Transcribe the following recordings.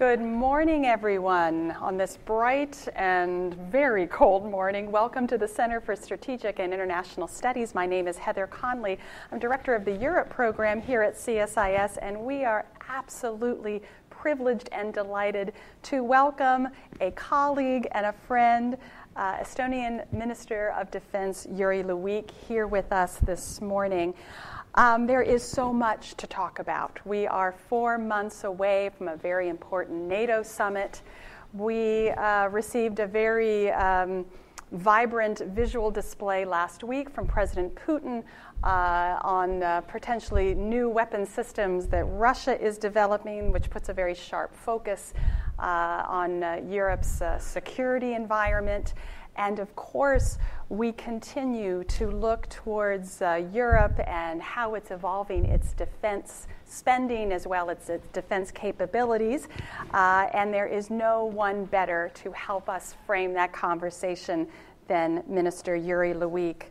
Good morning, everyone. On this bright and very cold morning, welcome to the Center for Strategic and International Studies. My name is Heather Conley. I'm director of the Europe program here at CSIS, and we are absolutely privileged and delighted to welcome a colleague and a friend, uh, Estonian Minister of Defense Jüri Luik, here with us this morning. Um, there is so much to talk about. We are four months away from a very important NATO summit. We uh, received a very um, vibrant visual display last week from President Putin uh, on uh, potentially new weapon systems that Russia is developing, which puts a very sharp focus uh, on uh, Europe's uh, security environment. And of course, we continue to look towards uh, Europe and how it's evolving its defense spending as well as its defense capabilities. Uh, and there is no one better to help us frame that conversation than Minister Jüri Luik.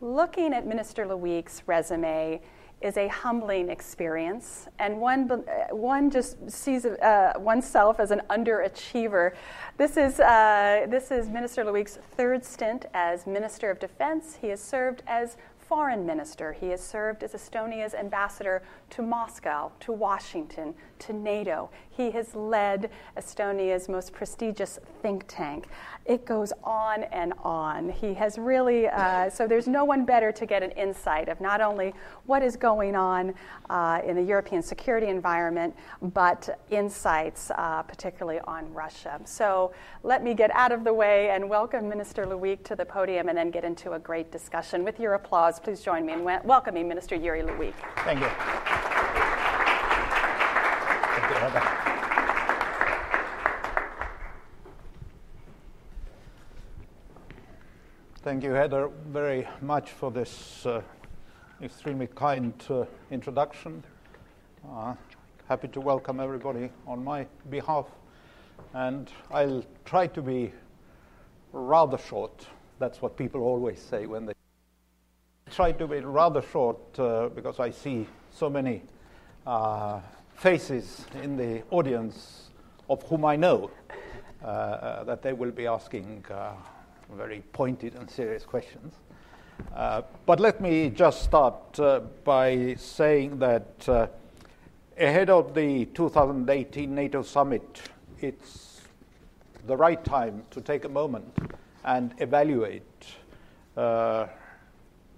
Looking at Minister Luik's resume, is a humbling experience, and one, uh, one just sees uh, oneself as an underachiever. This is, uh, this is Minister Luik's third stint as Minister of Defense. He has served as foreign minister. He has served as Estonia's ambassador to Moscow, to Washington, to NATO. He has led Estonia's most prestigious think tank. It goes on and on. He has really, uh, so there's no one better to get an insight of not only what is going on uh, in the European security environment, but insights, uh, particularly on Russia. So let me get out of the way and welcome Minister Luik to the podium and then get into a great discussion. With your applause, please join me in welcoming Minister Jüri Luik. Thank you. Thank you, Thank you, Heather, very much for this uh, extremely kind uh, introduction. Uh, happy to welcome everybody on my behalf. And I'll try to be rather short. That's what people always say when they try to be rather short uh, because I see so many uh, faces in the audience of whom I know uh, that they will be asking very pointed and serious questions. Uh, but let me just start by saying that ahead of the 2018 NATO summit, it's the right time to take a moment and evaluate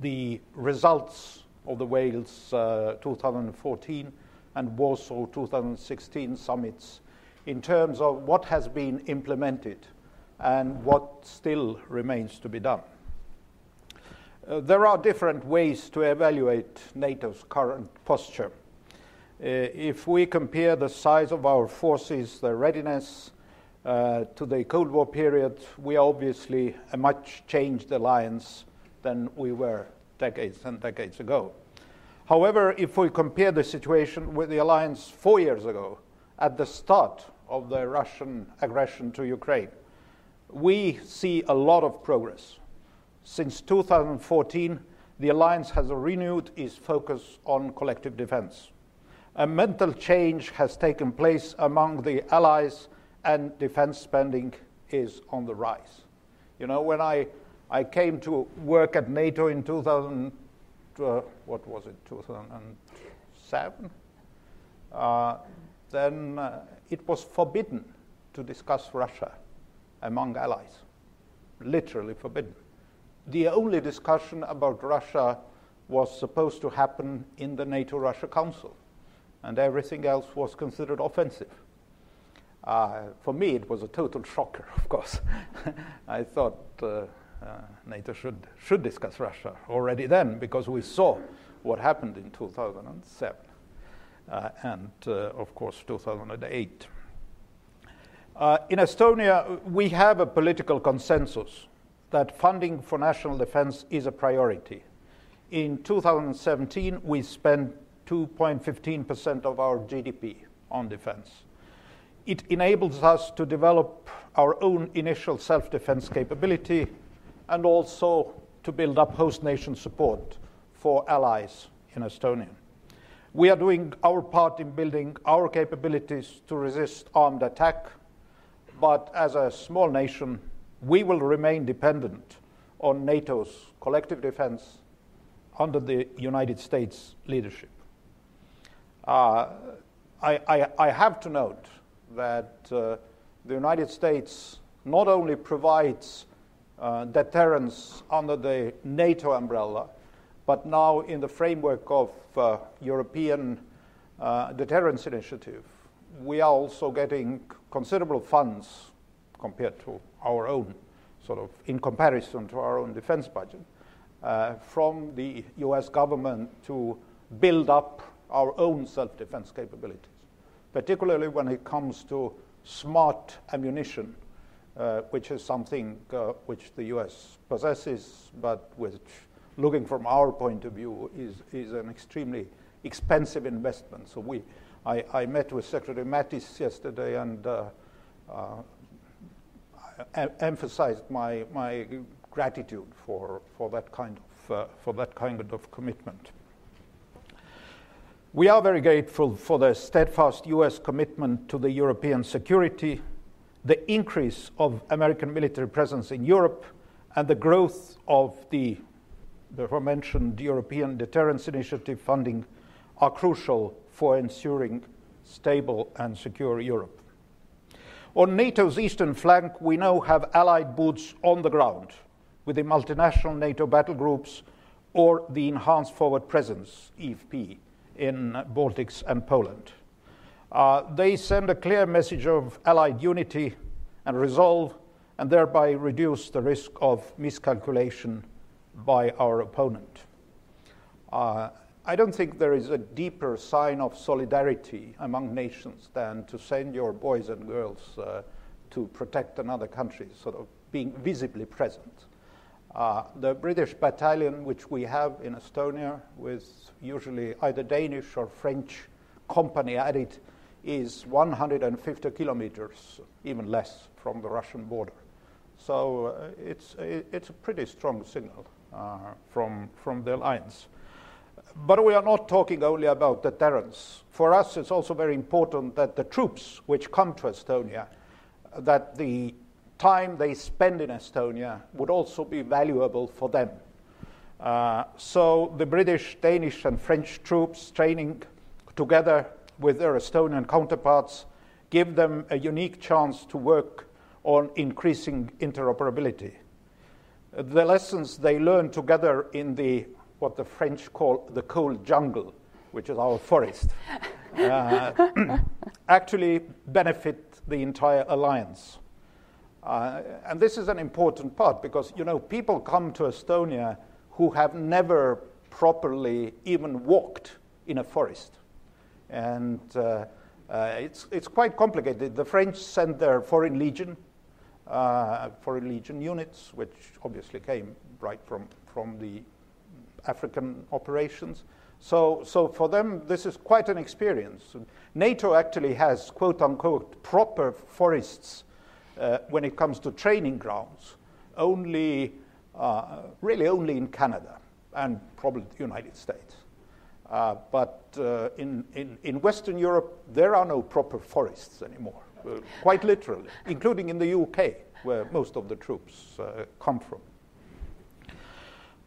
the results of the Wales uh, 2014 and Warsaw 2016 summits in terms of what has been implemented and what still remains to be done. Uh, there are different ways to evaluate NATO's current posture. Uh, if we compare the size of our forces, their readiness uh, to the Cold War period, we are obviously a much changed alliance than we were decades and decades ago. However, if we compare the situation with the alliance four years ago, at the start of the Russian aggression to Ukraine, we see a lot of progress. Since 2014, the alliance has renewed its focus on collective defense. A mental change has taken place among the allies, and defense spending is on the rise. You know, when I I came to work at NATO in 2000, uh, what was it, 2007? Uh, then uh, it was forbidden to discuss Russia among allies, literally forbidden. The only discussion about Russia was supposed to happen in the NATO Russia Council, and everything else was considered offensive. Uh, for me, it was a total shocker, of course. I thought uh, uh, NATO should, should discuss Russia already then because we saw what happened in 2007 uh, and, uh, of course, 2008. Uh, in Estonia, we have a political consensus that funding for national defense is a priority. In 2017, we spent 2.15% of our GDP on defense. It enables us to develop our own initial self defense capability and also to build up host nation support for allies in Estonia. We are doing our part in building our capabilities to resist armed attack, but as a small nation, we will remain dependent on NATO's collective defense under the United States leadership. Uh, I, I, I, have to note that uh, the United States not only provides uh, deterrence under the NATO umbrella, but now in the framework of uh, European uh, deterrence initiative, we are also getting considerable funds compared to our own, sort of in comparison to our own defense budget, uh, from the US government to build up our own self defense capabilities, particularly when it comes to smart ammunition, uh, which is something uh, which the US possesses, but which, looking from our point of view, is, is an extremely expensive investment. So we, I, I met with Secretary Mattis yesterday and uh, uh emphasized my, my gratitude for, for, that kind of, uh, for that kind of commitment. We are very grateful for the steadfast US commitment to the European security, the increase of American military presence in Europe, and the growth of the aforementioned European Deterrence Initiative funding are crucial for ensuring stable and secure Europe. On NATO's eastern flank, we now have Allied boots on the ground with the multinational NATO battle groups or the Enhanced Forward Presence, EFP, in Baltics and Poland. Uh, they send a clear message of Allied unity and resolve, and thereby reduce the risk of miscalculation by our opponent. Uh, I don't think there is a deeper sign of solidarity among nations than to send your boys and girls uh, to protect another country, sort of being visibly present. Uh, the British battalion, which we have in Estonia, with usually either Danish or French company added, is 150 kilometers, even less, from the Russian border. So uh, it's, it's a pretty strong signal uh, from, from the alliance. But we are not talking only about deterrence. For us, it's also very important that the troops which come to Estonia, that the time they spend in Estonia would also be valuable for them. Uh, so the British, Danish, and French troops training together with their Estonian counterparts give them a unique chance to work on increasing interoperability. The lessons they learn together in the what the French call the cold jungle, which is our forest, uh, actually benefit the entire alliance. Uh, and this is an important part because you know people come to Estonia who have never properly even walked in a forest, and uh, uh, it's it's quite complicated. The French sent their foreign legion, uh, foreign legion units, which obviously came right from from the African operations. So, so for them, this is quite an experience. NATO actually has, quote unquote, proper forests uh, when it comes to training grounds, only, uh, really only in Canada and probably the United States. Uh, but uh, in, in, in Western Europe, there are no proper forests anymore, quite literally, including in the UK, where most of the troops uh, come from.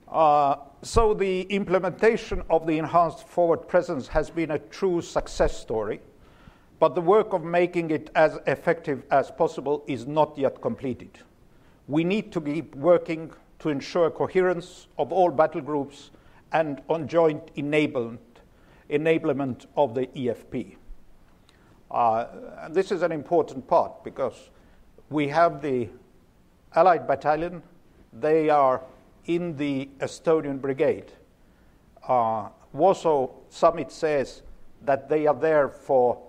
Uh, so the implementation of the enhanced forward presence has been a true success story. But the work of making it as effective as possible is not yet completed. We need to keep working to ensure coherence of all battle groups and on joint enablement, enablement of the EFP. Uh, and this is an important part because we have the Allied battalion, they are in the Estonian brigade. Uh, Warsaw Summit says that they are there for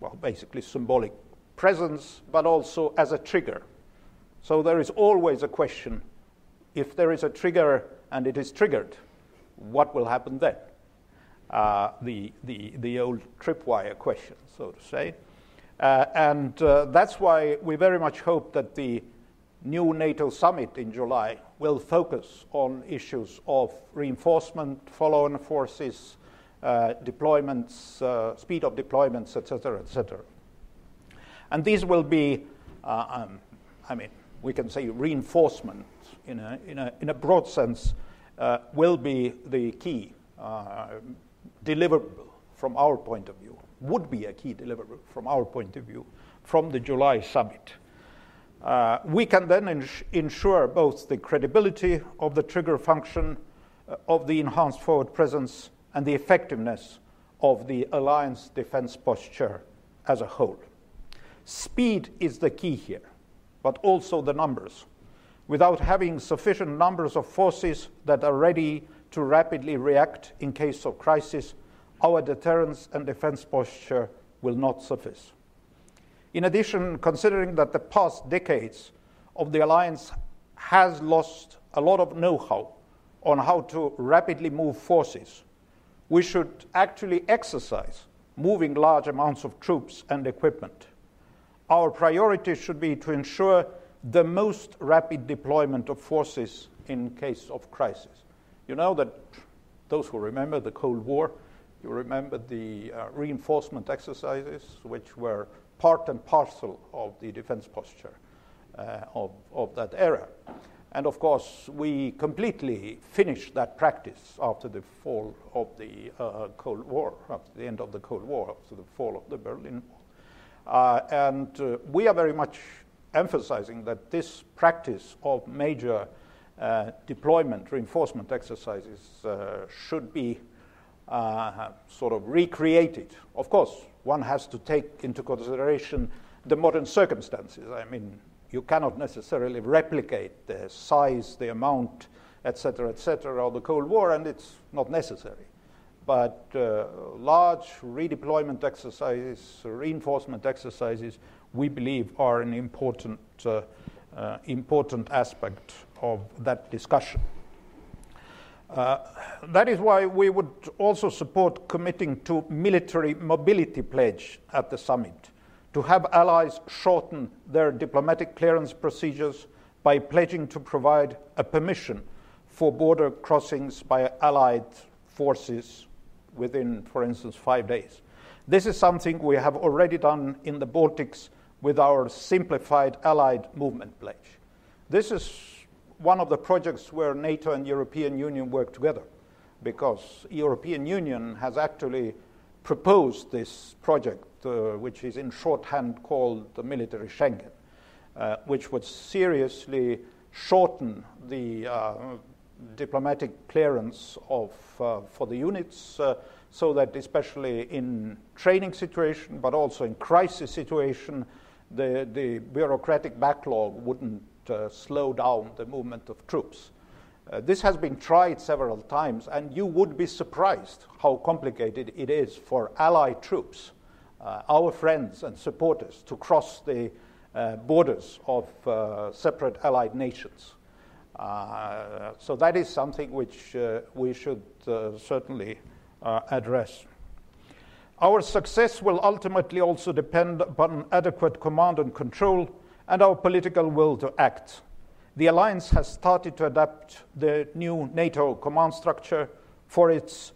well, basically symbolic presence, but also as a trigger. So there is always a question if there is a trigger and it is triggered, what will happen then? Uh, the, the, the old tripwire question, so to say. Uh, and uh, that's why we very much hope that the new NATO summit in July will focus on issues of reinforcement, follow on forces, uh, deployments, uh, speed of deployments, etc., etc. And these will be, uh, um, I mean, we can say reinforcement in a, in a, in a broad sense uh, will be the key uh, deliverable from our point of view, would be a key deliverable from our point of view from the July summit. Uh, we can then ins- ensure both the credibility of the trigger function uh, of the enhanced forward presence and the effectiveness of the alliance defense posture as a whole. Speed is the key here, but also the numbers. Without having sufficient numbers of forces that are ready to rapidly react in case of crisis, our deterrence and defense posture will not suffice. In addition, considering that the past decades of the alliance has lost a lot of know how on how to rapidly move forces, we should actually exercise moving large amounts of troops and equipment. Our priority should be to ensure the most rapid deployment of forces in case of crisis. You know that those who remember the Cold War, you remember the uh, reinforcement exercises, which were part and parcel of the defense posture uh, of, of that era. And of course, we completely finished that practice after the fall of the uh, Cold War, after the end of the Cold War, after the fall of the Berlin Wall. Uh, and uh, we are very much emphasizing that this practice of major uh, deployment reinforcement exercises uh, should be uh, sort of recreated. Of course, one has to take into consideration the modern circumstances. I mean, you cannot necessarily replicate the size, the amount, etc., etc., of the Cold War, and it's not necessary. But uh, large redeployment exercises, reinforcement exercises, we believe are an important, uh, uh, important aspect of that discussion. Uh, that is why we would also support committing to military mobility pledge at the summit to have allies shorten their diplomatic clearance procedures by pledging to provide a permission for border crossings by allied forces within, for instance, five days. This is something we have already done in the Baltics with our simplified allied movement pledge. This is one of the projects where NATO and European Union work together because European Union has actually proposed this project, uh, which is in shorthand called the military Schengen, uh, which would seriously shorten the uh, diplomatic clearance of, uh, for the units uh, so that especially in training situation but also in crisis situation the, the bureaucratic backlog wouldn't uh, slow down the movement of troops. Uh, this has been tried several times, and you would be surprised how complicated it is for Allied troops, uh, our friends and supporters, to cross the uh, borders of uh, separate Allied nations. Uh, so that is something which we should certainly address. Our success will ultimately also depend upon adequate command and control and our political will to act. The alliance has started to adapt the new NATO command structure for its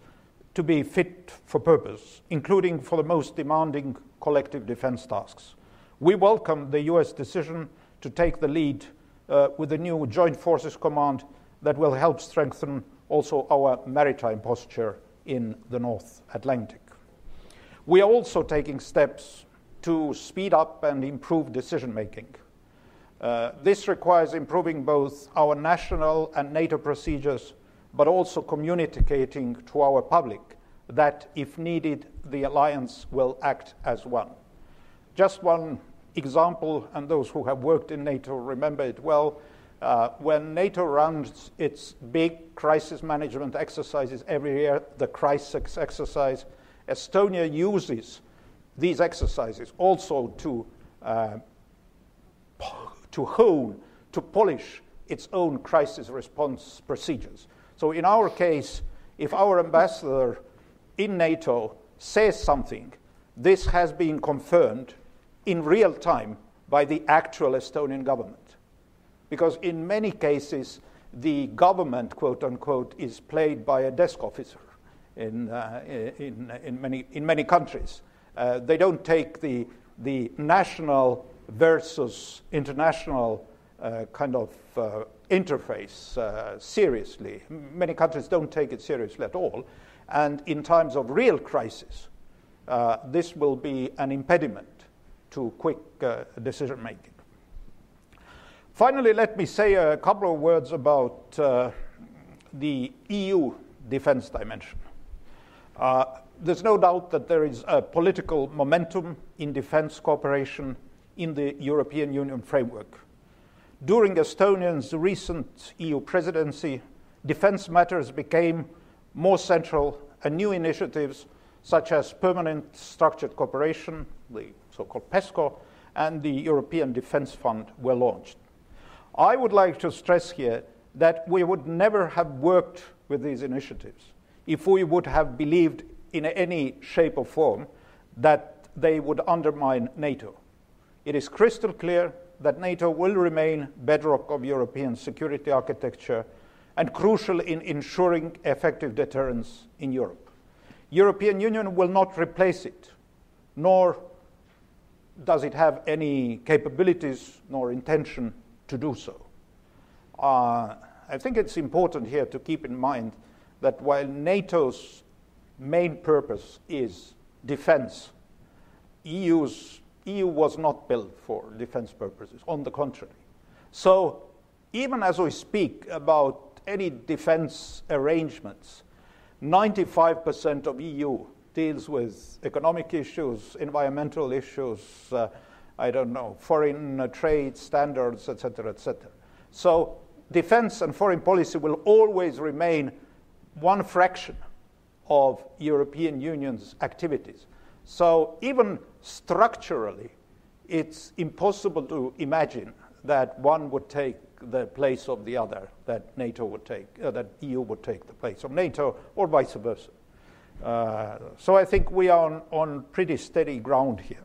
to be fit for purpose, including for the most demanding collective defense tasks. We welcome the US decision to take the lead uh, with the new Joint Forces Command that will help strengthen also our maritime posture in the North Atlantic. We are also taking steps to speed up and improve decision making. Uh, this requires improving both our national and NATO procedures, but also communicating to our public that, if needed, the alliance will act as one. Just one example, and those who have worked in NATO remember it well. Uh, when NATO runs its big crisis management exercises every year, the crisis exercise, Estonia uses these exercises also to, uh, to hone, to polish its own crisis response procedures. So, in our case, if our ambassador in NATO says something, this has been confirmed in real time by the actual Estonian government. Because in many cases, the government, quote unquote, is played by a desk officer in, uh, in, in, many, in many countries. Uh, they don't take the, the national versus international uh, kind of uh, interface uh, seriously. Many countries don't take it seriously at all. And in times of real crisis, uh, this will be an impediment to quick decision making. Finally, let me say a couple of words about the EU defense dimension. Uh, there's no doubt that there is a political momentum in defense cooperation in the European Union framework. During Estonia's recent EU presidency, defense matters became more central, and new initiatives such as permanent structured cooperation, the so called PESCO, and the European Defence Fund were launched. I would like to stress here that we would never have worked with these initiatives if we would have believed in any shape or form that they would undermine NATO. It is crystal clear that NATO will remain bedrock of European security architecture and crucial in ensuring effective deterrence in Europe. European Union will not replace it, nor does it have any capabilities nor intention to do so. Uh, I think it's important here to keep in mind that while NATO's main purpose is defense, EU's, EU was not built for defense purposes, on the contrary. So, even as we speak about any defense arrangements, 95% of EU deals with economic issues, environmental issues, uh, I don't know, foreign uh, trade standards, etc., etc. So defense and foreign policy will always remain one fraction of European Union's activities. So even structurally, it's impossible to imagine that one would take the place of the other, that NATO would take, uh, that EU would take the place of NATO, or vice versa. Uh, so I think we are on, on pretty steady ground here.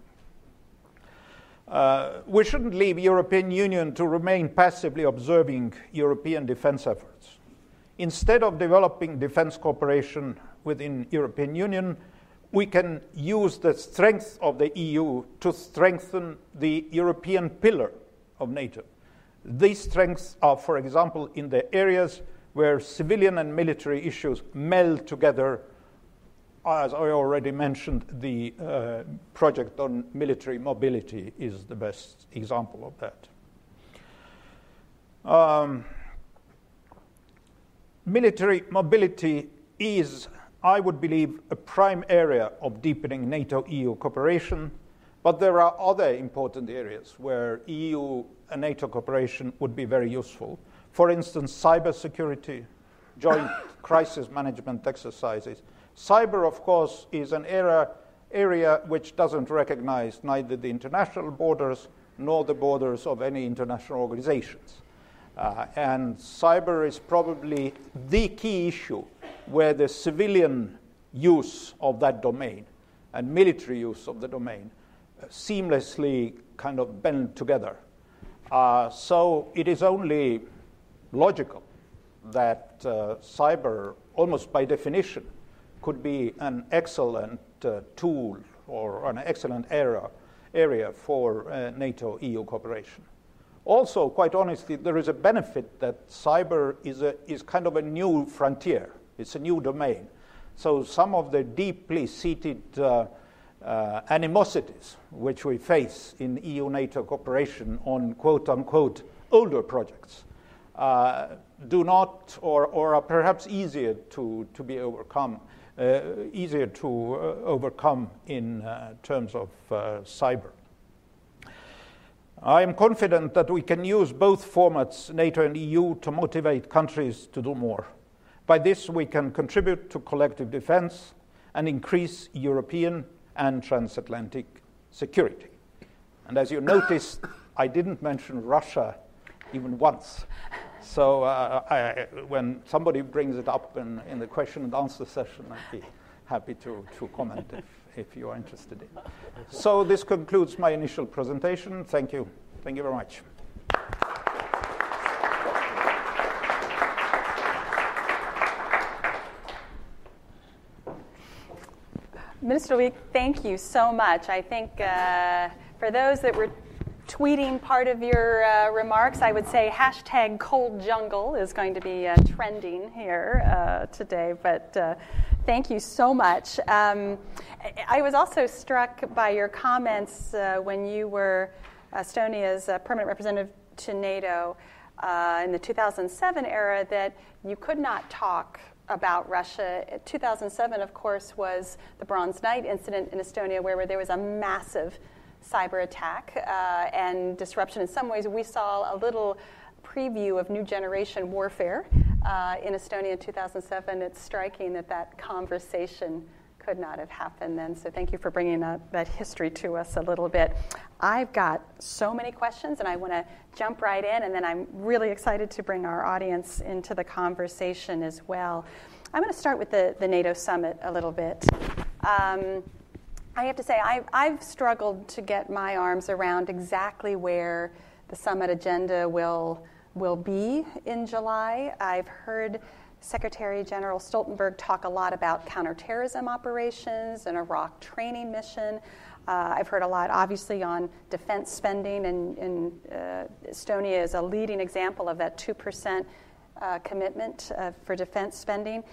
Uh, we shouldn't leave European Union to remain passively observing European defense efforts. Instead of developing defense cooperation within European Union, we can use the strength of the EU to strengthen the European pillar of NATO. These strengths are, for example, in the areas where civilian and military issues meld together as I already mentioned, the uh, project on military mobility is the best example of that. Um, military mobility is, I would believe, a prime area of deepening NATO EU cooperation, but there are other important areas where EU and NATO cooperation would be very useful. For instance, cybersecurity, joint crisis management exercises Cyber, of course, is an area, area which doesn't recognize neither the international borders nor the borders of any international organizations. Uh, and cyber is probably the key issue where the civilian use of that domain and military use of the domain uh, seamlessly kind of bend together. Uh, so it is only logical that uh, cyber, almost by definition, could be an excellent uh, tool or an excellent area, area for uh, NATO EU cooperation. Also, quite honestly, there is a benefit that cyber is, a, is kind of a new frontier, it's a new domain. So, some of the deeply seated uh, uh animosities which we face in EU NATO cooperation on quote unquote older projects uh, do not or, or are perhaps easier to, to be overcome uh, easier to uh, overcome in uh, terms of cyber. I am confident that we can use both formats, NATO and EU, to motivate countries to do more. By this, we can contribute to collective defense and increase European and transatlantic security. And as you noticed, I didn't mention Russia even once. So uh, I, when somebody brings it up in, in, the question and answer session, I'd be happy to, to comment if, if you are interested in. So this concludes my initial presentation. Thank you. Thank you very much. Minister Luik, thank you so much. I think uh, for those that were tweeting part of your uh, remarks, I would say hashtag cold jungle is going to be uh, trending here uh, today. But uh, thank you so much. Um, I was also struck by your comments uh, when you were Estonia's permanent representative to NATO in the 2007 era that you could not talk about Russia. 2007, of course, was the Bronze Night incident in Estonia, where, there was a massive cyber attack uh, and disruption. In some ways, we saw a little preview of new generation warfare uh, in Estonia in 2007. It's striking that that conversation could not have happened then. So thank you for bringing that, that history to us a little bit. I've got so many questions, and I want to jump right in, and then I'm really excited to bring our audience into the conversation as well. I'm going to start with the, the NATO summit a little bit. Um, I have to say, I've, I've struggled to get my arms around exactly where the summit agenda will, will be in July. I've heard Secretary General Stoltenberg talk a lot about counterterrorism operations, an Iraq training mission. Uh, I've heard a lot, obviously, on defense spending, and, and uh, Estonia is a leading example of that 2% uh, commitment uh, for defense spending.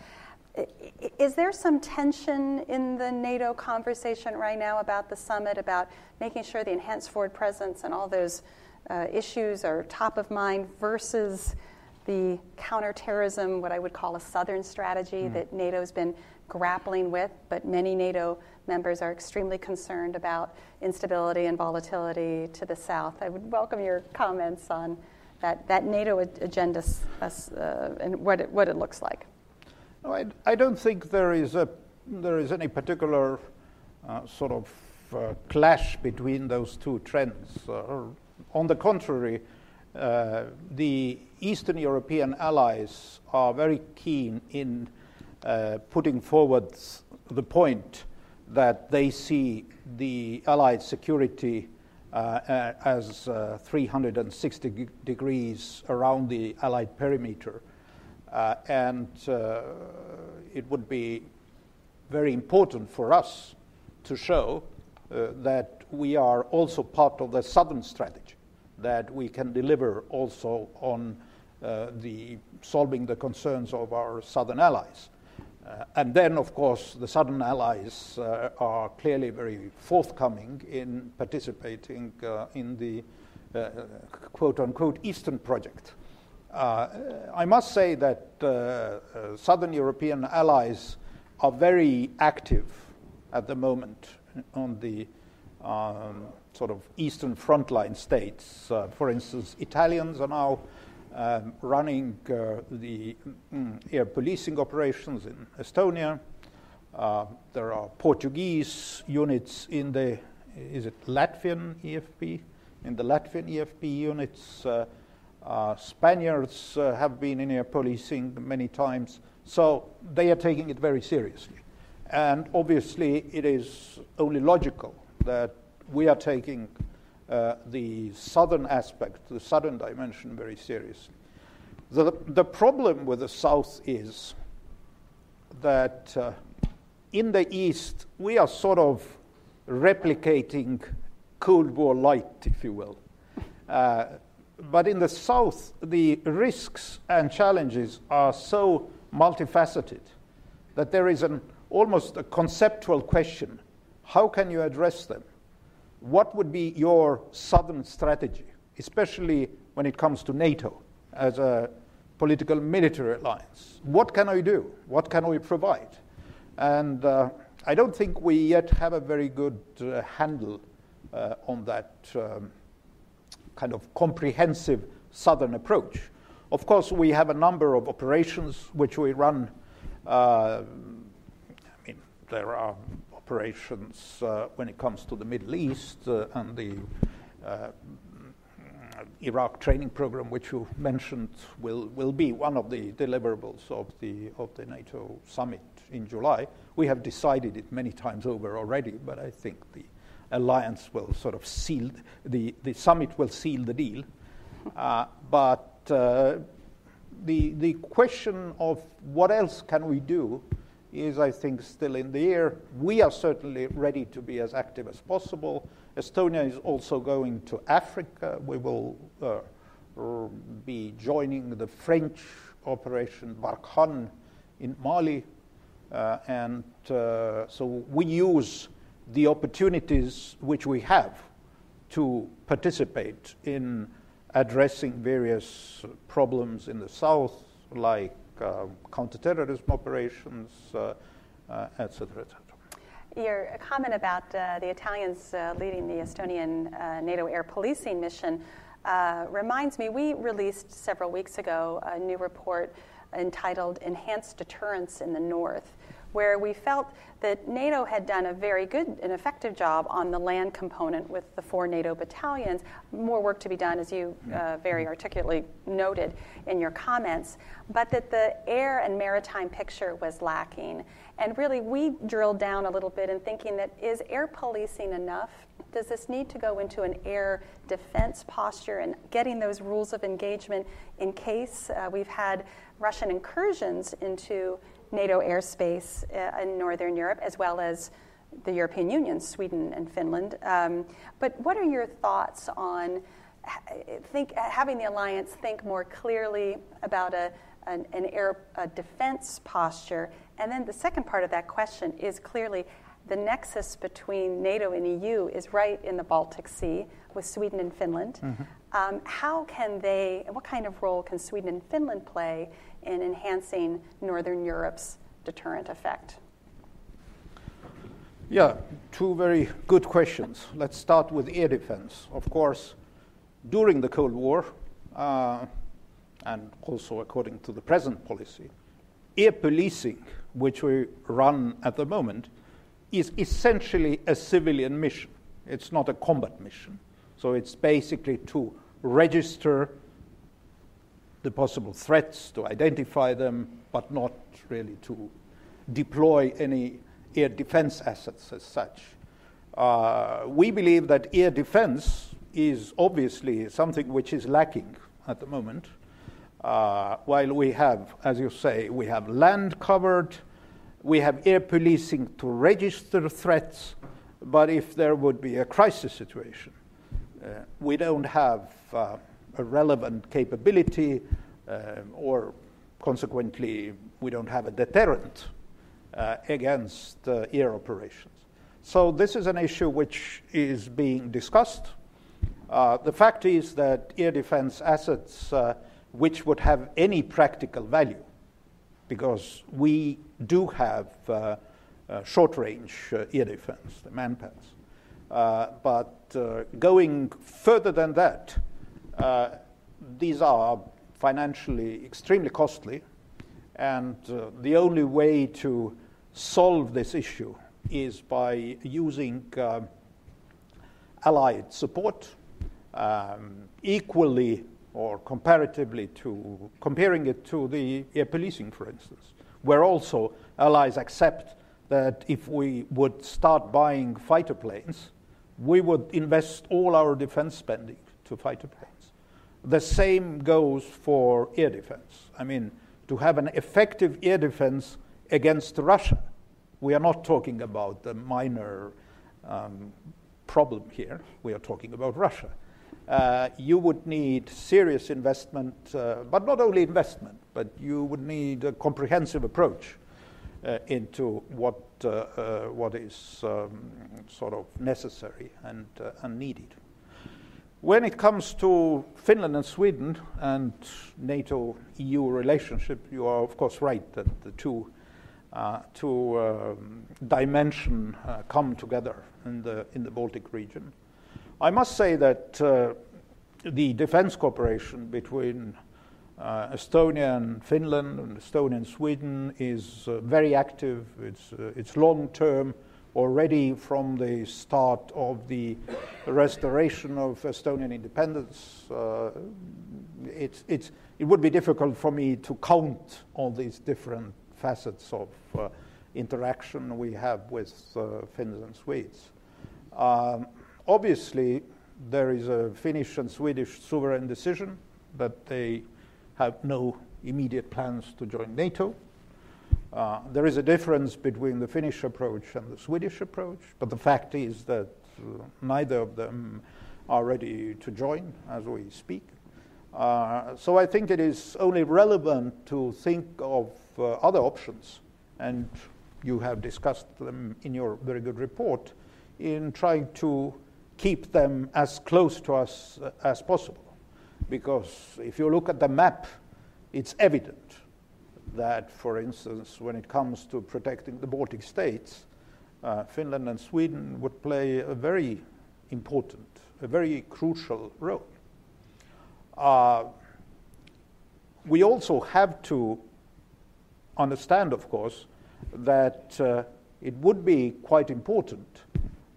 Is there some tension in the NATO conversation right now about the summit, about making sure the enhanced forward presence and all those uh, issues are top of mind versus the counterterrorism, what I would call a southern strategy mm. that NATO's been grappling with, but many NATO members are extremely concerned about instability and volatility to the south. I would welcome your comments on that, that NATO agenda uh, and what it, what it looks like. No, I, I don't think there is, a, there is any particular uh, sort of uh, clash between those two trends. Uh, on the contrary, uh, the Eastern European allies are very keen in uh, putting forward the point that they see the Allied security uh, as uh, 360 degrees around the Allied perimeter. Uh, and it would be very important for us to show that we are also part of the southern strategy that we can deliver also on uh, the solving the concerns of our southern allies. Uh, and then, of course, the southern allies uh, are clearly very forthcoming in participating uh, in the uh, quote unquote Eastern project. Uh, I must say that southern European allies are very active at the moment on the um, sort of eastern frontline states. Uh, for instance, Italians are now um, running uh, the mm, air policing operations in Estonia. Uh, there are Portuguese units in the, is it Latvian EFP? In the Latvian EFP units, uh, uh, Spaniards uh, have been in air policing many times, so they are taking it very seriously. And obviously, it is only logical that we are taking uh, the southern aspect, the southern dimension, very seriously. The, the problem with the south is that uh, in the east, we are sort of replicating Cold War light, if you will. Uh, but in the south, the risks and challenges are so multifaceted that there is an almost a conceptual question how can you address them? What would be your southern strategy, especially when it comes to NATO as a political military alliance? What can I do? What can we provide? And uh, I don't think we yet have a very good uh, handle uh, on that um, kind of comprehensive southern approach. Of course, we have a number of operations which we run. Uh, I mean, there are operations uh, when it comes to the Middle East uh, and the uh, Iraq training program, which you mentioned, will, will be one of the deliverables of the, of the NATO summit in July. We have decided it many times over already, but I think the alliance will sort of seal, the, the summit will seal the deal. Uh, but uh, the, the question of what else can we do is, I think, still in the air. We are certainly ready to be as active as possible. Estonia is also going to Africa. We will uh, be joining the French operation Barkhane in Mali. Uh, and uh, so we use the opportunities which we have to participate in addressing various problems in the south, like uh, counterterrorism operations, etc., etc. Your comment about uh, the Italians uh, leading the Estonian uh, NATO air policing mission reminds me we released several weeks ago a new report entitled Enhanced Deterrence in the North where we felt that NATO had done a very good and effective job on the land component with the four NATO battalions. More work to be done, as you uh, very articulately noted in your comments, but that the air and maritime picture was lacking. And really, we drilled down a little bit in thinking that is air policing enough? Does this need to go into an air defense posture and getting those rules of engagement in case uh, we've had Russian incursions into NATO airspace uh, in Northern Europe, as well as the European Union, Sweden and Finland. Um, but what are your thoughts on think, having the alliance think more clearly about a, an, an air a defense posture? And then the second part of that question is clearly the nexus between NATO and EU is right in the Baltic Sea with Sweden and Finland. Mm-hmm. Um, how can they, what kind of role can Sweden and Finland play in enhancing Northern Europe's deterrent effect? Yeah, two very good questions. Let's start with air defense. Of course, during the Cold War, uh, and also according to the present policy, air policing, which we run at the moment, is essentially a civilian mission. It's not a combat mission. So it's basically to register the possible threats, to identify them, but not really to deploy any air defense assets as such. Uh, we believe that air defense is obviously something which is lacking at the moment. Uh, while we have, as you say, we have land covered, we have air policing to register threats, but if there would be a crisis situation, uh, we don't have uh, a relevant capability, uh, or consequently, we don't have a deterrent uh, against uh, air operations. So, this is an issue which is being discussed. Uh, the fact is that air defense assets, uh, which would have any practical value, because we do have uh, short range air defense, the manpads. but going further than that, uh, these are financially extremely costly, and uh, the only way to solve this issue is by using uh, allied support um, equally or comparatively to comparing it to the air policing, for instance, where also allies accept that if we would start buying fighter planes, we would invest all our defense spending to fighter planes. The same goes for air defense. I mean, to have an effective air defense against Russia, we are not talking about a minor um, problem here. We are talking about Russia. Uh, you would need serious investment, uh, but not only investment, but you would need a comprehensive approach uh, into what, uh, uh, what is um, sort of necessary and, uh, and needed. When it comes to Finland and Sweden and NATO EU relationship, you are of course right that the two, uh, two um, dimensions uh, come together in the, in the Baltic region. I must say that uh, the defense cooperation between uh, Estonia and Finland and Estonia and Sweden is uh, very active, it's, uh, it's long term already from the start of the restoration of Estonian independence. Uh, it's, it's, it would be difficult for me to count all these different facets of uh, interaction we have with uh, Finns and Swedes. Um, obviously, there is a Finnish and Swedish sovereign decision that they have no immediate plans to join NATO. Uh, there is a difference between the Finnish approach and the Swedish approach, but the fact is that uh, neither of them are ready to join as we speak. Uh, so I think it is only relevant to think of uh, other options, and you have discussed them in your very good report, in trying to keep them as close to us as possible. Because if you look at the map, it's evident that, for instance, when it comes to protecting the Baltic states, uh, Finland and Sweden would play a very important, a very crucial role. Uh, we also have to understand, of course, that uh, it would be quite important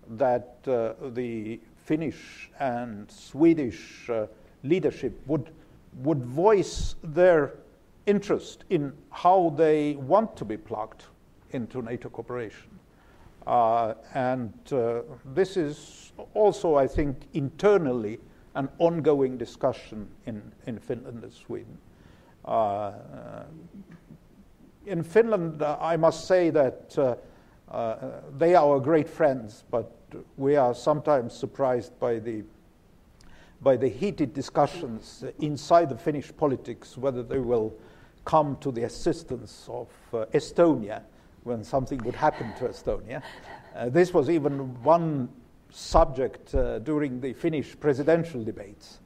that uh, the Finnish and Swedish uh, leadership would, would voice their interest in how they want to be plugged into NATO cooperation. Uh, and uh, this is also, I think, internally an ongoing discussion in, in Finland and Sweden. Uh, in Finland, uh, I must say that uh, uh, they are our great friends, but we are sometimes surprised by the by the heated discussions inside the Finnish politics whether they will come to the assistance of uh, Estonia when something would happen to Estonia. Uh, this was even one subject uh, during the Finnish presidential debates.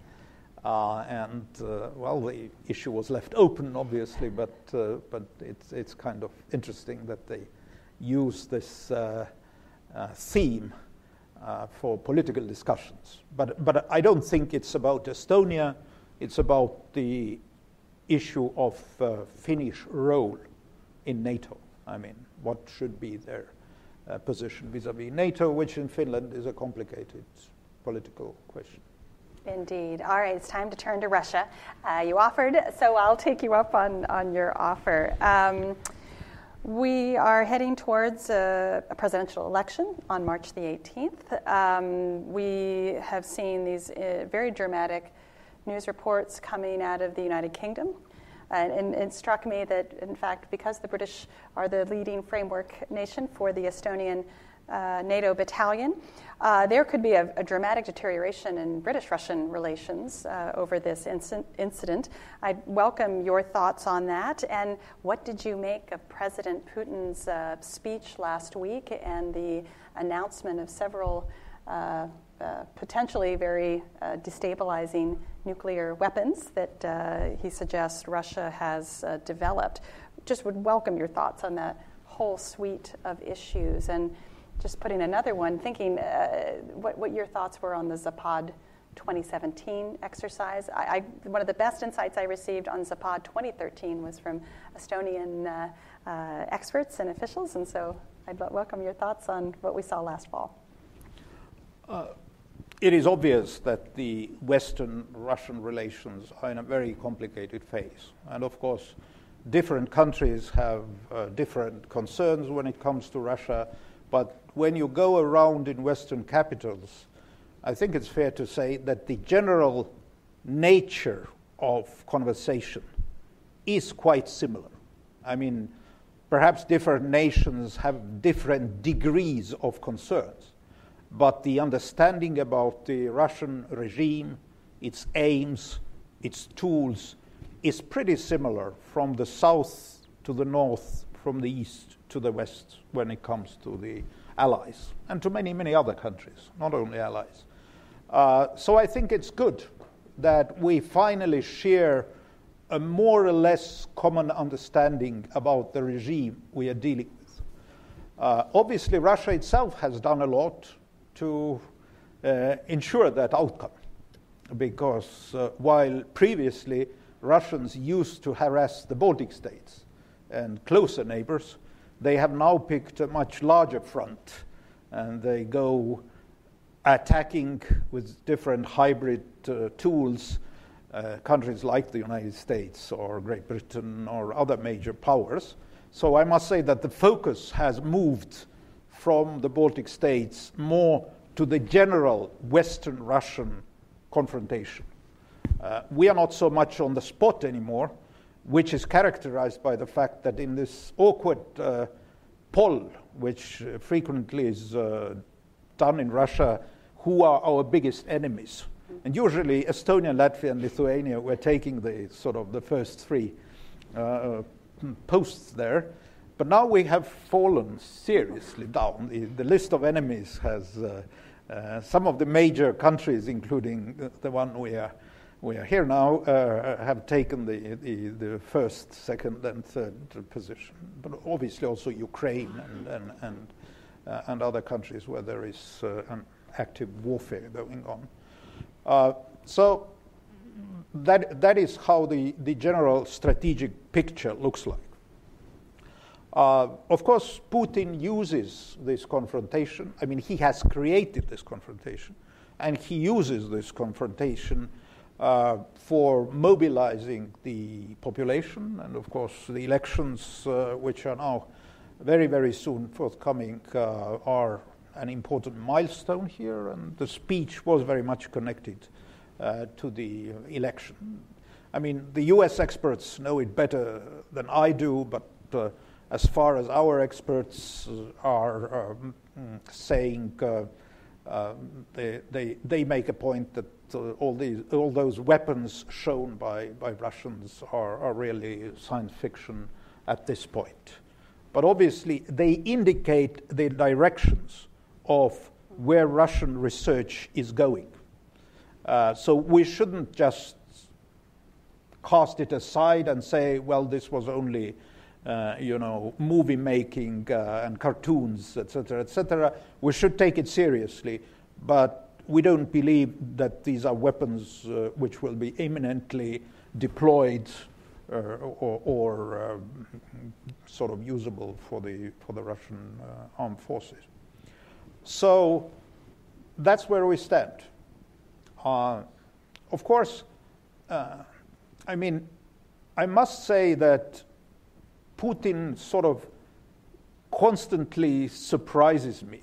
Uh, and uh, well, the issue was left open, obviously, but uh, but it's it's kind of interesting that they use this theme for political discussions. But but I don't think it's about Estonia. It's about the issue of uh, Finnish role in NATO. I mean, what should be their uh, position vis-à-vis NATO, which in Finland is a complicated political question. Indeed. All right, it's time to turn to Russia. Uh, you offered, so I'll take you up on, on your offer. Um, we are heading towards a, a, presidential election on March the 18th. Um, we have seen these uh, very dramatic news reports coming out of the United Kingdom. And, and, it struck me that, in fact, because the British are the leading framework nation for the Estonian uh, NATO battalion, uh, there could be a, a, dramatic deterioration in British Russian relations uh, over this inc- incident. I welcome your thoughts on that. And what did you make of President Putin's uh, speech last week and the announcement of several? Uh, potentially very uh, destabilizing nuclear weapons that uh, he suggests Russia has uh, developed. Just would welcome your thoughts on that whole suite of issues. And just putting another one, thinking uh, what, what your thoughts were on the Zapad 2017 exercise. I, I, one of the best insights I received on Zapad 2013 was from Estonian experts and officials, and so I'd welcome your thoughts on what we saw last fall. Uh, it is obvious that the Western Russian relations are in a very complicated phase. And of course, different countries have uh, different concerns when it comes to Russia. But when you go around in Western capitals, I think it's fair to say that the general nature of conversation is quite similar. I mean, perhaps different nations have different degrees of concerns but the understanding about the Russian regime, its aims, its tools, is pretty similar from the south to the north, from the east to the west when it comes to the allies and to many, many other countries, not only allies. Uh, so I think it's good that we finally share a more or less common understanding about the regime we are dealing with. Uh, obviously, Russia itself has done a lot to uh, ensure that outcome. Because uh, while previously Russians used to harass the Baltic states and closer neighbors, they have now picked a much larger front and they go attacking with different hybrid uh, tools uh, countries like the United States or Great Britain or other major powers. So I must say that the focus has moved from the Baltic states more to the general Western Russian confrontation. Uh, we are not so much on the spot anymore. which is characterized by the fact that in this awkward uh, poll, which frequently is uh, done in Russia, who are our biggest enemies? And usually Estonia, Latvia, and Lithuania were taking the sort of the first three uh, posts there. But now we have fallen seriously down. The, the list of enemies has uh, uh, some of the major countries, including the, the, one we are, we are here now, uh, have taken the, the, the, first, second, and third position. But obviously also Ukraine and, and, and, uh, and other countries where there is uh, an active warfare going on. Uh, so that, that is how the, the general strategic picture looks like. Uh, of course, Putin uses this confrontation. I mean, he has created this confrontation, and he uses this confrontation uh, for mobilizing the population. And of course, the elections, uh, which are now very, very soon forthcoming, uh, are an important milestone here, and the speech was very much connected uh, to the election. I mean, the US experts know it better than I do, but uh, as far as our experts are um, saying, uh, uh, they, they, they make a point that uh, all, these, all those weapons shown by, by Russians are, are really science fiction at this point. But obviously, they indicate the directions of where Russian research is going. Uh, so we shouldn't just cast it aside and say, well, this was only, you know, movie making uh, and cartoons, etc., etc. We should take it seriously, but we don't believe that these are weapons uh, which will be imminently deployed uh, or, or um, sort of usable for the for the Russian armed forces. So that's where we stand. Uh, of course, uh, I mean, I must say that Putin sort of constantly surprises me.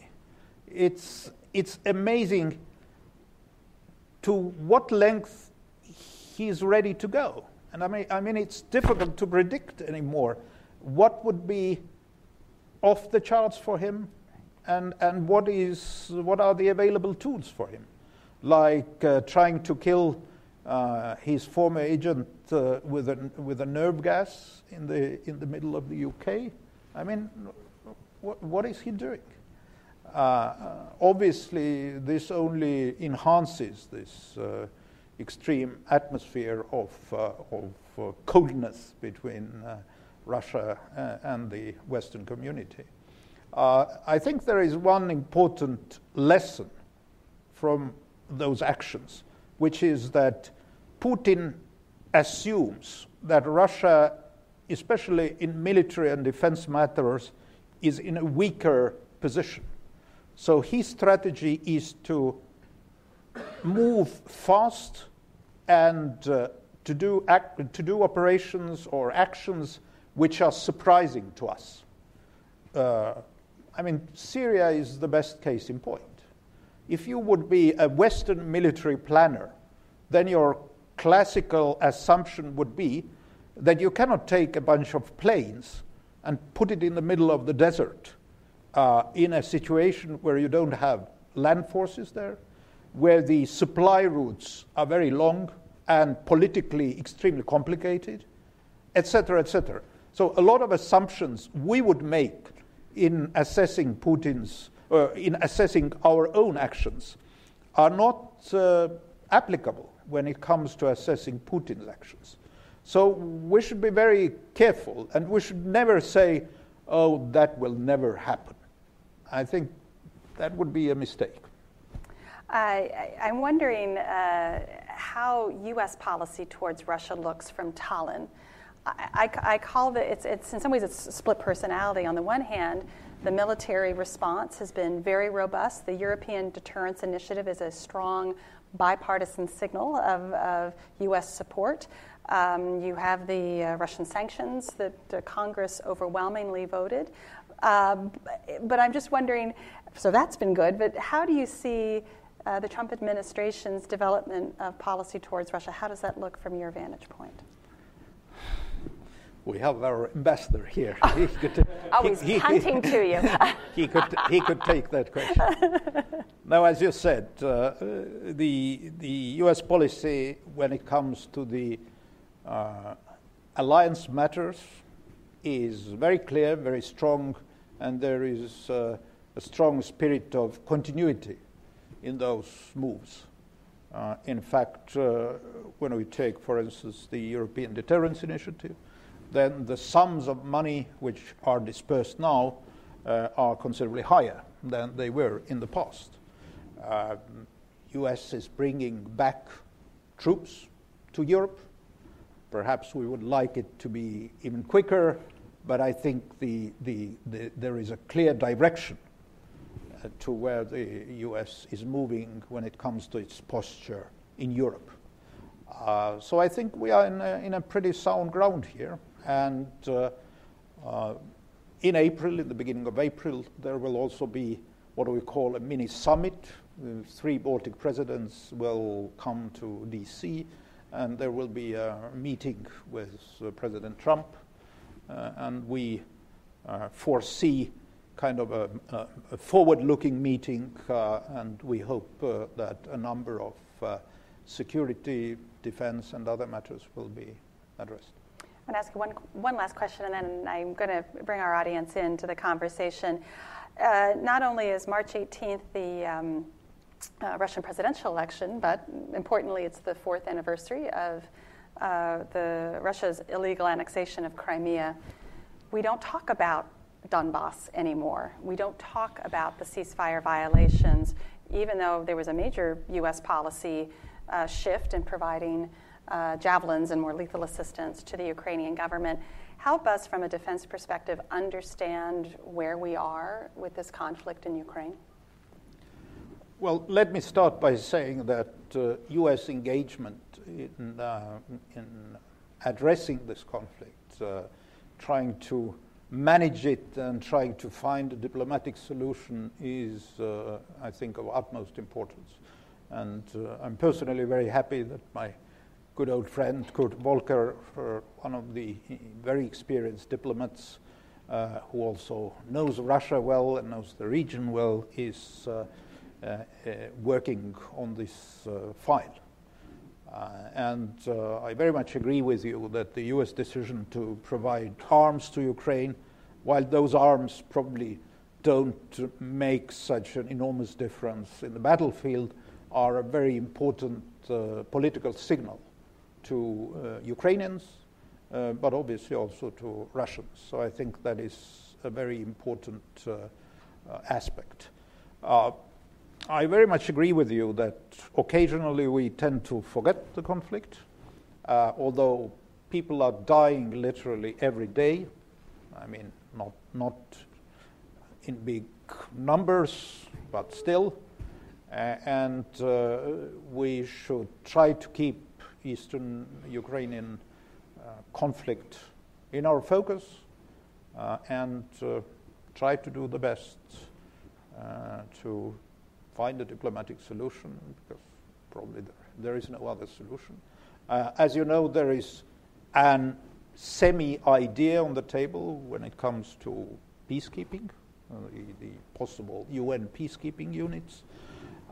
It's, it's amazing to what length he's ready to go. And I mean, I mean, it's difficult to predict anymore what would be off the charts for him and, and what, is, what are the available tools for him like uh, trying to kill uh, his former agent uh, with, a, with a nerve gas in the, in the middle of the UK. I mean, what, what is he doing? Uh, obviously, this only enhances this uh, extreme atmosphere of, uh, of coldness between Russia and the Western community. I think there is one important lesson from those actions, which is that Putin assumes that Russia, especially in military and defense matters, is in a weaker position. So his strategy is to move fast and uh, to, do to do operations or actions which are surprising to us. Uh, I mean, Syria is the best case in point if you would be a Western military planner, then your classical assumption would be that you cannot take a bunch of planes and put it in the middle of the desert uh, in a situation where you don't have land forces there, where the supply routes are very long and politically extremely complicated, etc., etc. So, a lot of assumptions we would make in assessing Putin's uh, in assessing our own actions are not uh, applicable when it comes to assessing Putin's actions. So we should be very careful and we should never say, oh, that will never happen. I think that would be a mistake. I, am wondering uh, how U.S. policy towards Russia looks from Tallinn. I, I, I call it, it's, it's, in some ways, it's split personality. On the one hand, the military response has been very robust. The European Deterrence Initiative is a strong bipartisan signal of, of U.S. support. Um, you have the uh, Russian sanctions that Congress overwhelmingly voted. Um, but I'm just wondering so that's been good, but how do you see uh, the Trump administration's development of policy towards Russia? How does that look from your vantage point? We have our ambassador here. he could, Always he, punting he, to you. he could he could take that question. now, as you said, uh, the the U.S. policy when it comes to the uh, alliance matters is very clear, very strong, and there is uh, a strong spirit of continuity in those moves. Uh, in fact, uh, when we take, for instance, the European Deterrence Initiative, then the sums of money which are dispersed now uh, are considerably higher than they were in the past. Uh, US is bringing back troops to Europe. Perhaps we would like it to be even quicker, but I think the, the, the, there is a clear direction uh, to where the US is moving when it comes to its posture in Europe. Uh, so I think we are in a, in a pretty sound ground here. And uh, uh, in April, in the beginning of April, there will also be what we call a mini summit. The three Baltic presidents will come to DC, and there will be a meeting with uh, President Trump. Uh, and we uh, foresee kind of a, a, a forward looking meeting, uh, and we hope that a number of security, defense, and other matters will be addressed. I'm going to ask you one, one last question, and then I'm going to bring our audience into the conversation. Uh, not only is March 18th the um, uh, Russian presidential election, but importantly, it's the fourth anniversary of uh, the Russia's illegal annexation of Crimea. We don't talk about Donbass anymore. We don't talk about the ceasefire violations, even though there was a major U.S. policy uh, shift in providing uh, javelins and more lethal assistance to the Ukrainian government. Help us, from a defense perspective, understand where we are with this conflict in Ukraine. Well, let me start by saying that uh, U.S. engagement in, uh, in addressing this conflict, uh, trying to manage it and trying to find a diplomatic solution is, uh, I think, of utmost importance. And uh, I'm personally very happy that my good old friend Kurt Volker, one of the very experienced diplomats uh, who also knows Russia well and knows the region well, is uh, uh, uh working on this uh, file. Uh, and I very much agree with you that the US decision to provide arms to Ukraine, while those arms probably don't make such an enormous difference in the battlefield, are a very important political signal to uh, Ukrainians, uh, but obviously also to Russians. So I think that is a very important uh, aspect. I very much agree with you that occasionally we tend to forget the conflict, uh, although people are dying literally every day. I mean, not, not in big numbers, but still. Uh, and uh, we should try to keep eastern Ukrainian uh, conflict in our focus uh, and uh, try to do the best to find a diplomatic solution because probably there, there is no other solution. as you know, there is an semi idea on the table when it comes to peacekeeping, uh, the, the, possible UN peacekeeping units.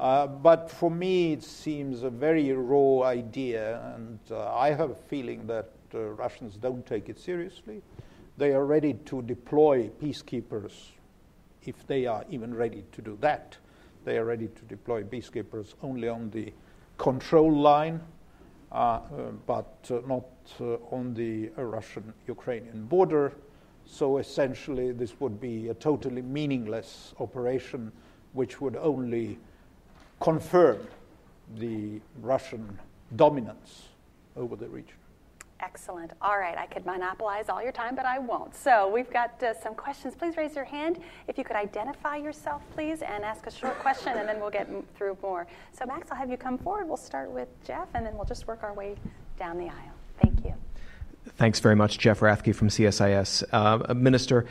Uh, but for me, it seems a very raw idea, and uh, I have a feeling that uh, Russians don't take it seriously. They are ready to deploy peacekeepers if they are even ready to do that. They are ready to deploy peacekeepers only on the control line, uh, uh, but not on the Russian Ukrainian border. So essentially, this would be a totally meaningless operation which would only confirm the Russian dominance over the region. Excellent. All right, I could monopolize all your time, but I won't. So we've got uh, some questions. Please raise your hand. If you could identify yourself, please, and ask a short question, and then we'll get through more. So, Max, I'll have you come forward. We'll start with Jeff, and then we'll just work our way down the aisle. Thank you. Thanks very much, Jeff Rathke from CSIS. Uh, Minister,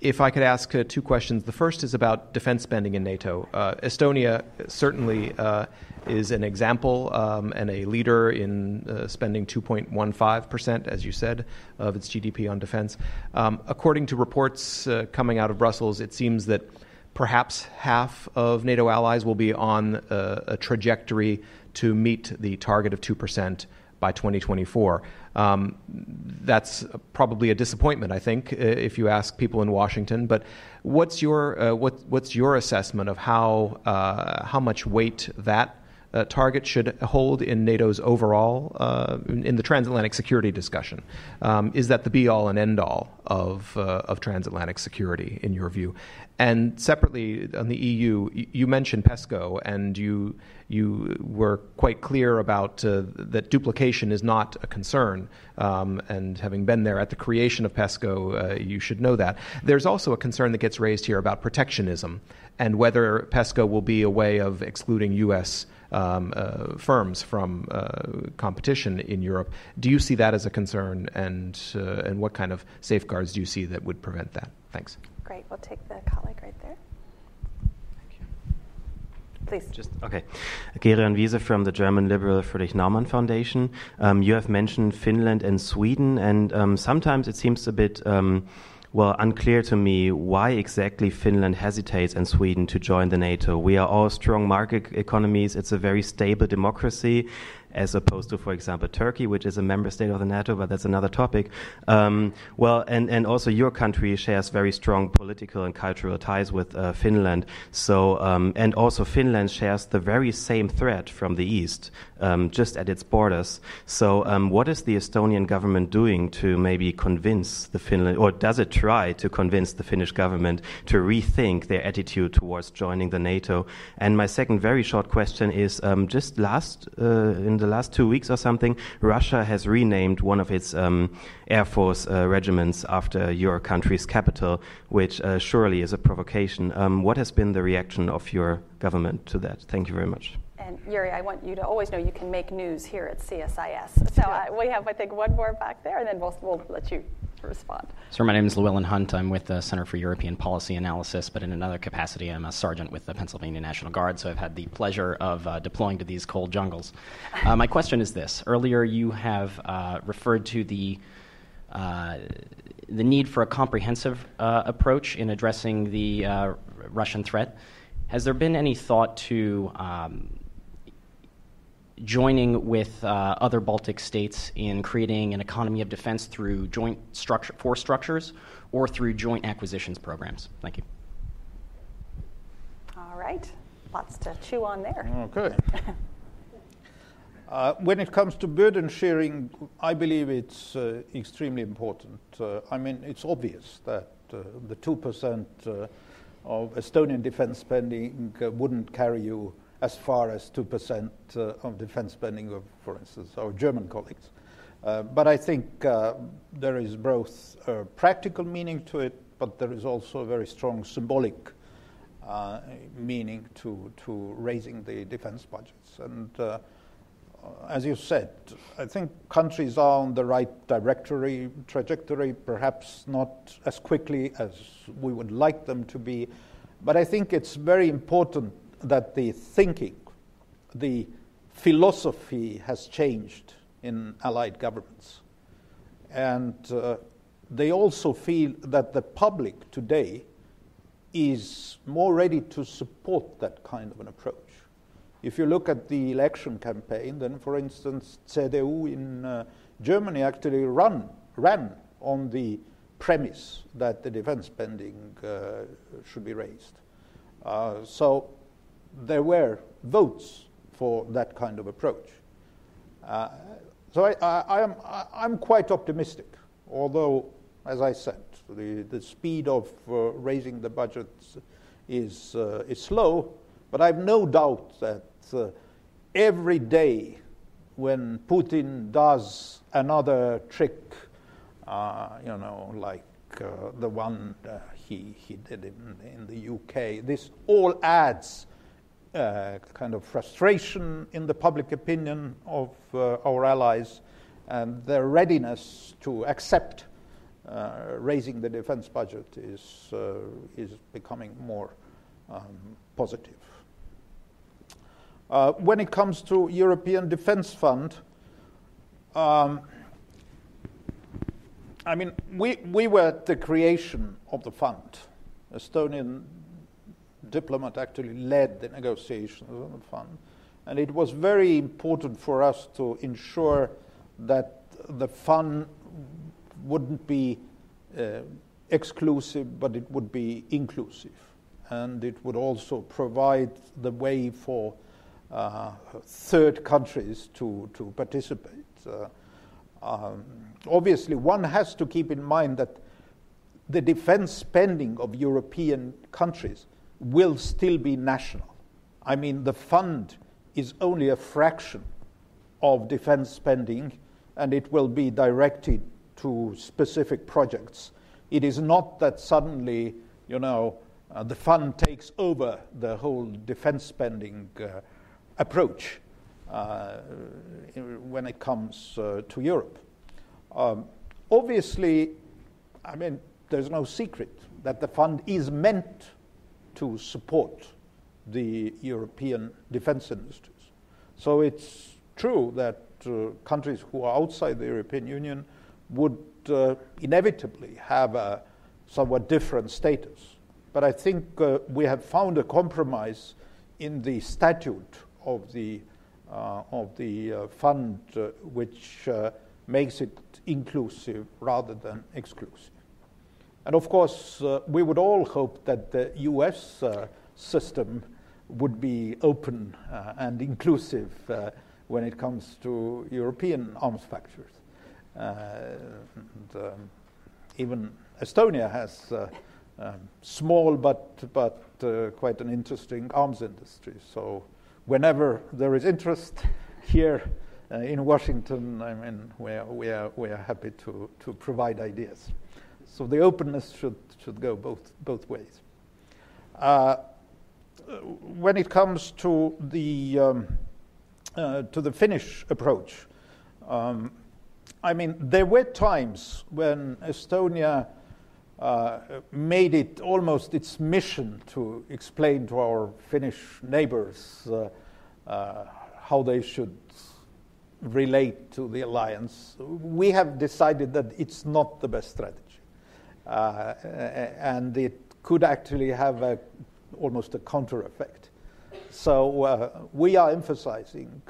if I could ask uh, two questions. The first is about defense spending in NATO. Uh, Estonia certainly uh, is an example um, and a leader in uh, spending 2.15%, as you said, of its GDP on defense. Um, according to reports uh, coming out of Brussels, it seems that perhaps half of NATO allies will be on a trajectory to meet the target of 2% by 2024. Um, that's probably a disappointment, I think, if you ask people in Washington. But what's your uh, what, what's your assessment of how uh, how much weight that uh, target should hold in NATO's overall uh, in, in, the transatlantic security discussion? Um, is that the be all and end all of uh, of transatlantic security in your view? And separately on the EU, you mentioned PESCO, and you you were quite clear about uh, that duplication is not a concern. Um, and having been there at the creation of PESCO, uh, you should know that. There's also a concern that gets raised here about protectionism and whether PESCO will be a way of excluding U.S. Um, uh, firms from uh, competition in Europe. Do you see that as a concern, and uh, and what kind of safeguards do you see that would prevent that? Thanks. Great. We'll take the colleague right there. Please. Just okay. Gerion Wiese from the German Liberal Friedrich Naumann Foundation. Um, you have mentioned Finland and Sweden, and um, sometimes it seems a bit. Um, well, unclear to me why exactly Finland hesitates and Sweden to join the NATO. We are all strong market economies. It's a very stable democracy as opposed to, for example, Turkey, which is a member state of the NATO, but that's another topic. Um, well, and, and also your country shares very strong political and cultural ties with uh, Finland. So, um, and also Finland shares the very same threat from the east, um, just at its borders. So, um, what is the Estonian government doing to maybe convince the Finland, or does it try to convince the Finnish government to rethink their attitude towards joining the NATO? And my second very short question is um, just last uh, in the last two weeks or something, Russia has renamed one of its um, Air Force uh, regiments after your country's capital, which uh, surely is a provocation. Um, what has been the reaction of your government to that? Thank you very much. And Jüri, I want you to always know you can make news here at CSIS. So uh, we have, I think, one more back there, and then we'll, we'll let you respond. Sir, my name is Llewellyn Hunt. I'm with the Center for European Policy Analysis, but in another capacity, I'm a sergeant with the Pennsylvania National Guard, so I've had the pleasure of uh, deploying to these cold jungles. Uh, my question is this Earlier, you have uh, referred to the uh, the need for a comprehensive uh, approach in addressing the uh, Russian threat. Has there been any thought to um, joining with uh, other Baltic states in creating an economy of defense through joint structure, force structures or through joint acquisitions programs? Thank you. All right. Lots to chew on there. Okay. uh, when it comes to burden sharing, I believe it's uh, extremely important. Uh, I mean, it's obvious that uh, the 2% uh, of Estonian defense spending wouldn't carry you as far as 2% uh, of defense spending of, for instance, our German colleagues. Uh, but I think uh, there is both a practical meaning to it, but there is also a very strong symbolic uh, meaning to, to raising the defense budgets. And uh, as you said, I think countries are on the right trajectory, trajectory, perhaps not as quickly as we would like them to be. But I think it's very important that the thinking, the philosophy has changed in allied governments. And uh, they also feel that the public today is more ready to support that kind of an approach. If you look at the election campaign, then for instance, CDU in uh, Germany actually run, ran on the premise that the defense spending uh, should be raised. Uh, so there were votes for that kind of approach. Uh, so I, I, am I'm quite optimistic, although, as I said, the, the speed of uh, raising the budget is, uh, is slow, but I have no doubt that uh, every day when Putin does another trick, uh, you know, like uh, the one he, he did in, in the UK, this all adds uh, kind of frustration in the public opinion of uh, our allies. and their readiness to accept uh, raising the defense budget is, uh, is becoming more um, positive. Uh, when it comes to European Defence Fund, um, I mean, we, we were the creation of the fund. Estonian diplomat actually led the negotiations on the fund. And it was very important for us to ensure that the fund wouldn't be uh, exclusive, but it would be inclusive. And it would also provide the way for uh, third countries to, to participate. Uh, um, obviously, one has to keep in mind that the defense spending of European countries will still be national. I mean, the fund is only a fraction of defense spending, and it will be directed to specific projects. It is not that suddenly, you know, uh, the fund takes over the whole defense spending uh, approach uh, when it comes uh, to Europe. Um, obviously, I mean, there's no secret that the fund is meant to support the European defense industries. So it's true that uh, countries who are outside the European Union would uh, inevitably have a somewhat different status. But I think uh, we have found a compromise in the statute of the, uh, of the uh, fund uh, which makes it inclusive rather than exclusive. And of course, we would all hope that the US system would be open and inclusive when it comes to European arms factories. Uh, and, um, even Estonia has uh, um, small but, but uh, quite an interesting arms industry. So whenever there is interest here uh, in Washington, I mean, we are, we are, we are happy to, to provide ideas. So the openness should, should go both, both ways. Uh, when it comes to the, um, uh, to the Finnish approach, um, I mean, there were times when Estonia uh, made it almost its mission to explain to our Finnish neighbors uh, uh, how they should relate to the alliance. We have decided that it's not the best strategy. Uh, and it could actually have a, almost a counter effect. So uh, we are emphasizing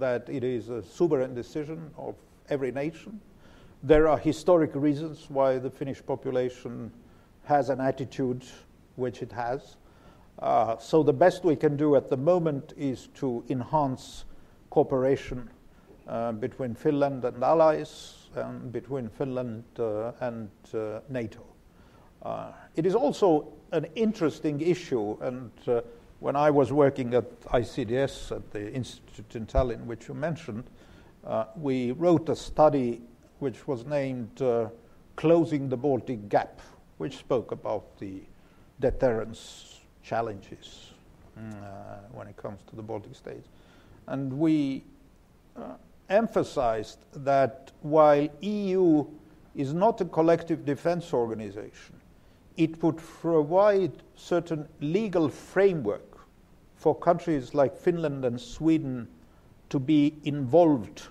that it is a sovereign decision of every nation. There are historic reasons why the Finnish population has an attitude which it has. Uh, so the best we can do at the moment is to enhance cooperation uh, between Finland and allies and between Finland uh, and uh, NATO. Uh, it is also an interesting issue, and when I was working at ICDS at the Institute in Tallinn, which you mentioned, we wrote a study which was named Closing the Baltic Gap, which spoke about the deterrence challenges uh, when it comes to the Baltic states. And we uh, emphasized that while EU is not a collective defense organization, it would provide certain legal framework for countries like Finland and Sweden to be involved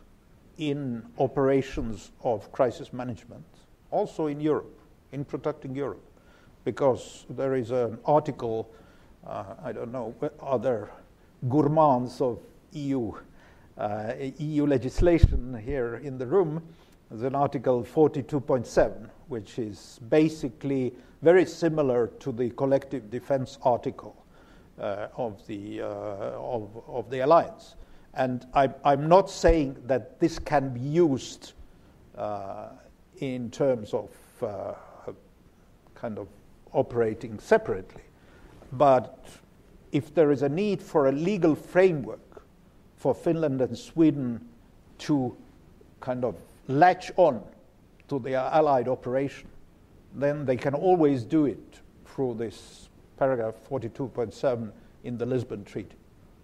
in operations of crisis management, also in Europe, in protecting Europe, because there is an article, uh, I don't know, other gourmands of EU, uh, EU legislation here in the room. is an article 42.7, which is basically very similar to the collective defense article uh, of, the, uh, of, of the alliance. And I, am not saying that this can be used uh, in terms of uh, kind of operating separately. But if there is a need for a legal framework for Finland and Sweden to kind of latch on to their Allied operation, then they can always do it through this paragraph 42.7 in the Lisbon Treaty.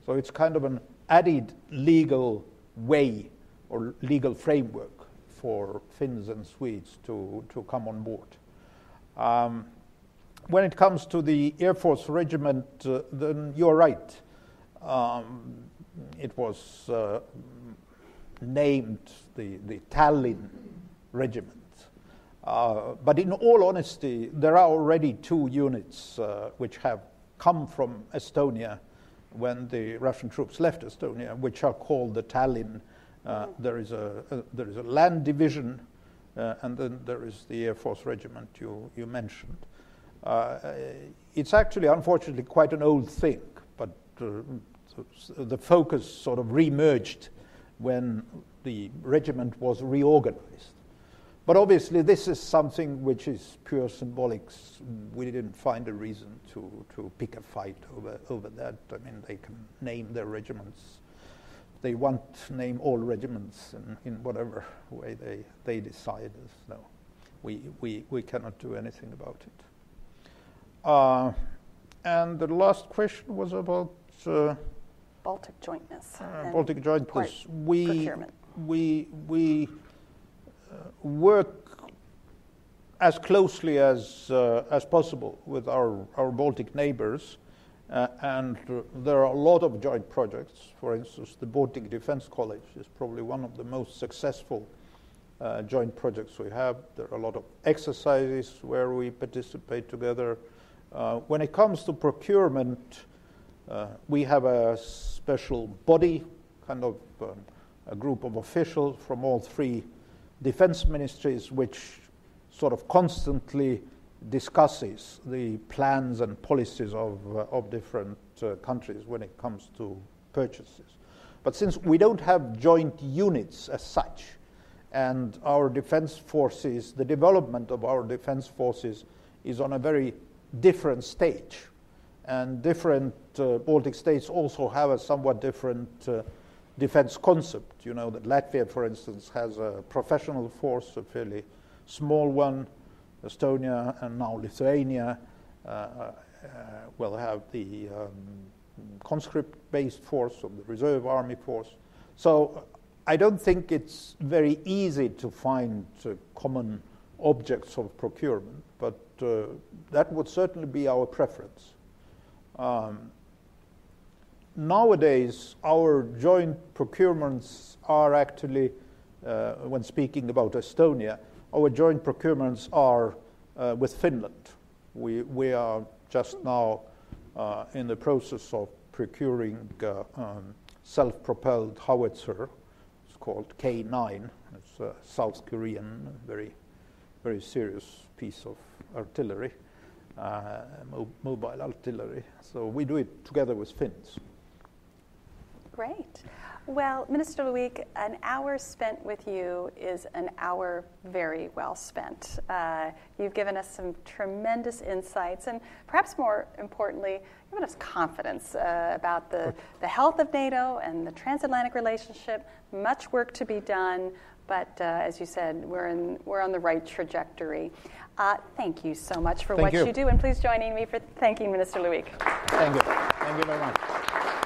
So it's kind of an added legal way or legal framework for Finns and Swedes to, to come on board. Um, when it comes to the Air Force Regiment, uh, then you're right. Um, it was uh, named the, the Tallinn Regiment. Uh, but in all honesty, there are already two units uh, which have come from Estonia when the Russian troops left Estonia, which are called the Tallinn. Uh, there, is a, a, there is a land division, uh, and then there is the Air Force Regiment you, you mentioned. Uh, it's actually, unfortunately, quite an old thing, the focus sort of re-emerged when the regiment was reorganized. But obviously, this is something which is pure symbolics. We didn't find a reason to, to pick a fight over, over that. I mean, they can name their regiments. They want to name all regiments in, in whatever way they, they decide. No, we, we, we cannot do anything about it. Uh, and the last question was about uh, Baltic jointness. Uh, Baltic jointness. We, we, we work as closely as, uh, as possible with our, our Baltic neighbors. Uh, and uh, there are a lot of joint projects. For instance, the Baltic Defense College is probably one of the most successful uh, joint projects we have. There are a lot of exercises where we participate together. Uh, when it comes to procurement, uh, we have a special body, kind of um, a group of officials from all three defense ministries which sort of constantly discusses the plans and policies of, uh, of different uh, countries when it comes to purchases. But since we don't have joint units as such, and our defense forces, the development of our defense forces is on a very different stage, and different uh, Baltic states also have a somewhat different uh, defense concept. You know that Latvia, for instance, has a professional force, a fairly small one. Estonia and now Lithuania uh, uh, will have the um, conscript-based force or the reserve army force. So I don't think it's very easy to find uh, common objects of procurement, but uh, that would certainly be our preference. Um, nowadays, our joint procurements are actually, uh, when speaking about Estonia, our joint procurements are uh, with Finland. We, we are just now uh, in the process of procuring uh, um, self propelled howitzer. It's called K 9. It's a South Korean, very, very serious piece of artillery. Uh, mo- mobile artillery. So we do it together with Finns. Great. Well, Minister Luik, an hour spent with you is an hour very well spent. Uh, you've given us some tremendous insights, and perhaps more importantly, given us confidence uh, about the, the health of NATO and the transatlantic relationship. Much work to be done, but uh, as you said, we're, in, we're on the right trajectory. Uh, thank you so much for thank what you. you do, and please join me for thanking Minister Luik. Thank you. Thank you very much.